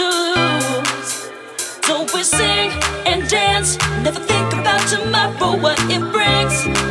Don't So we sing and dance, never think about tomorrow, what it brings.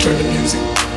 turn the music.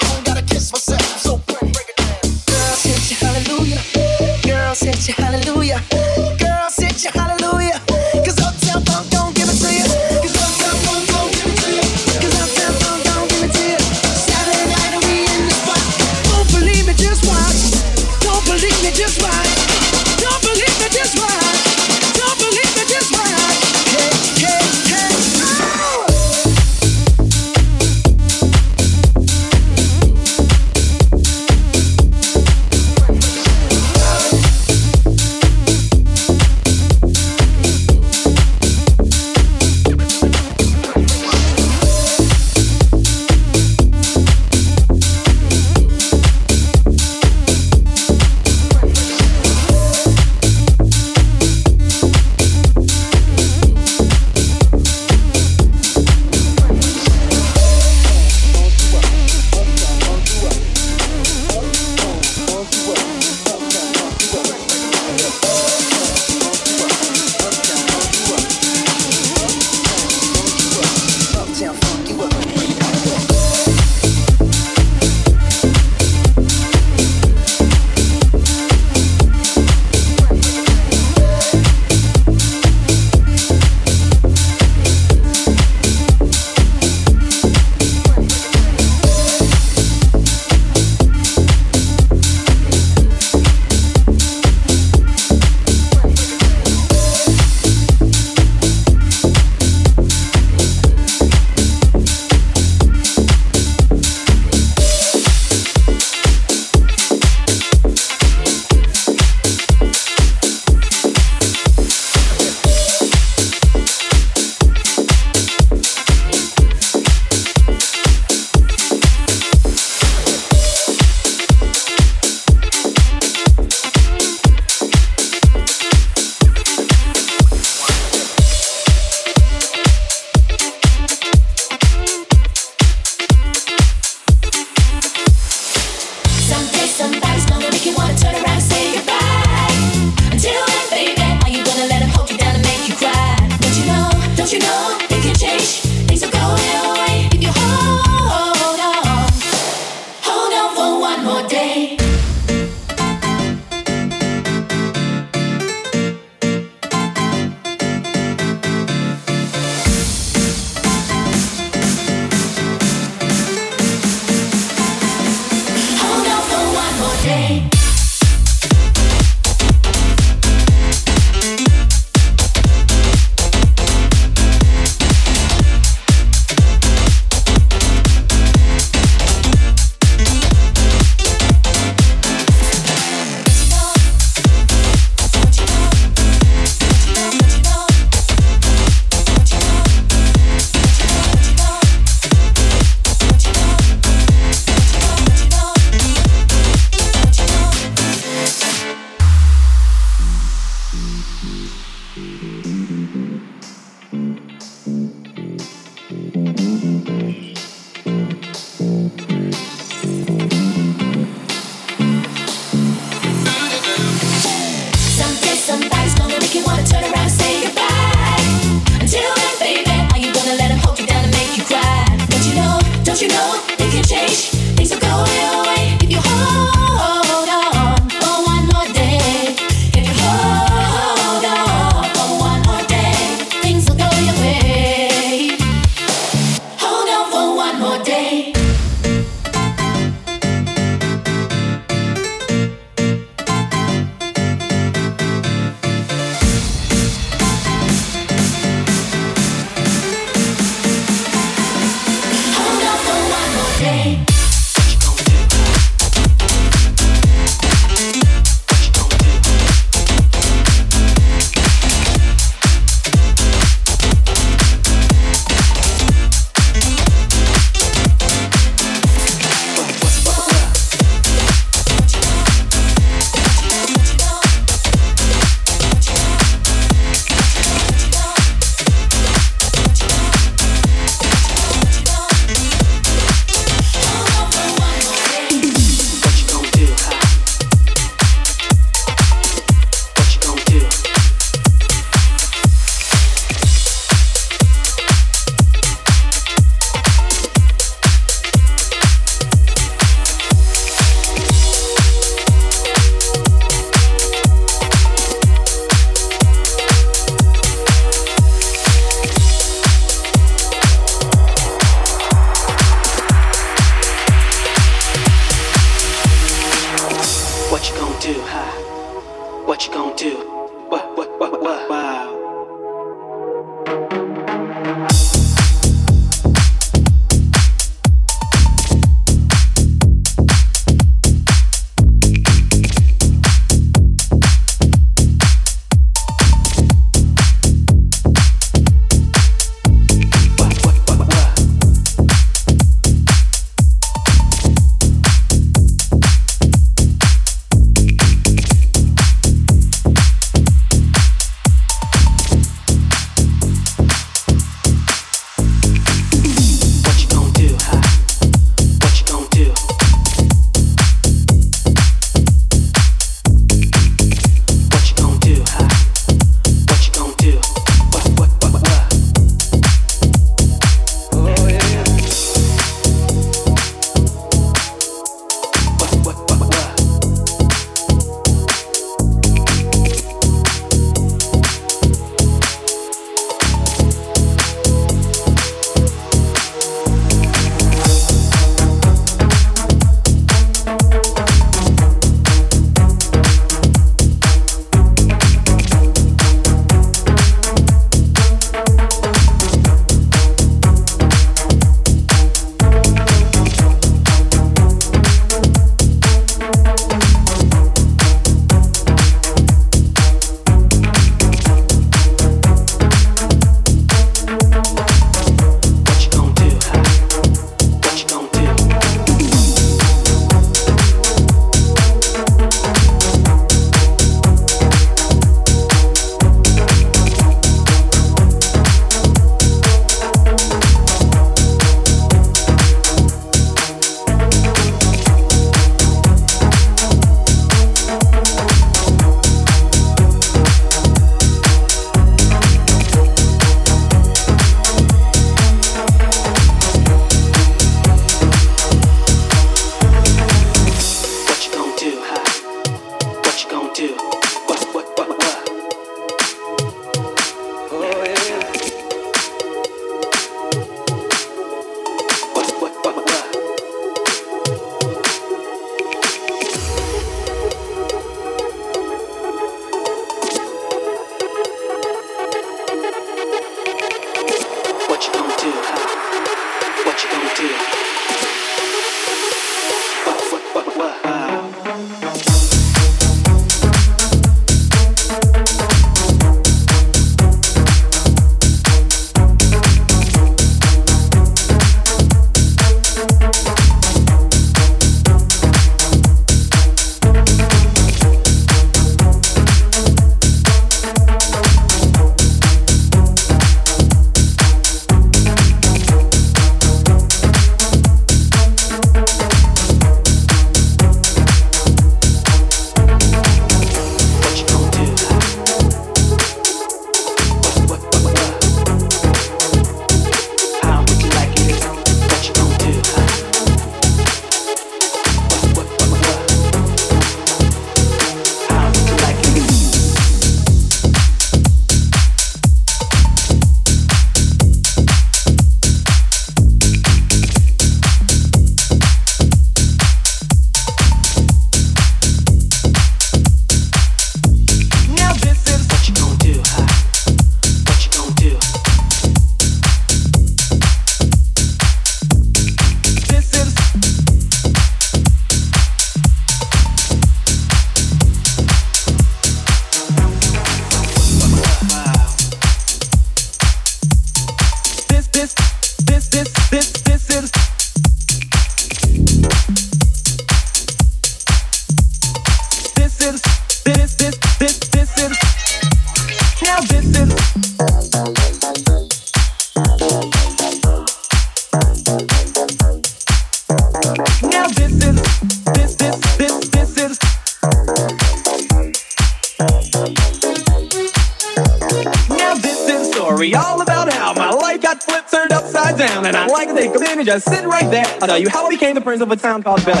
Of a town called Bel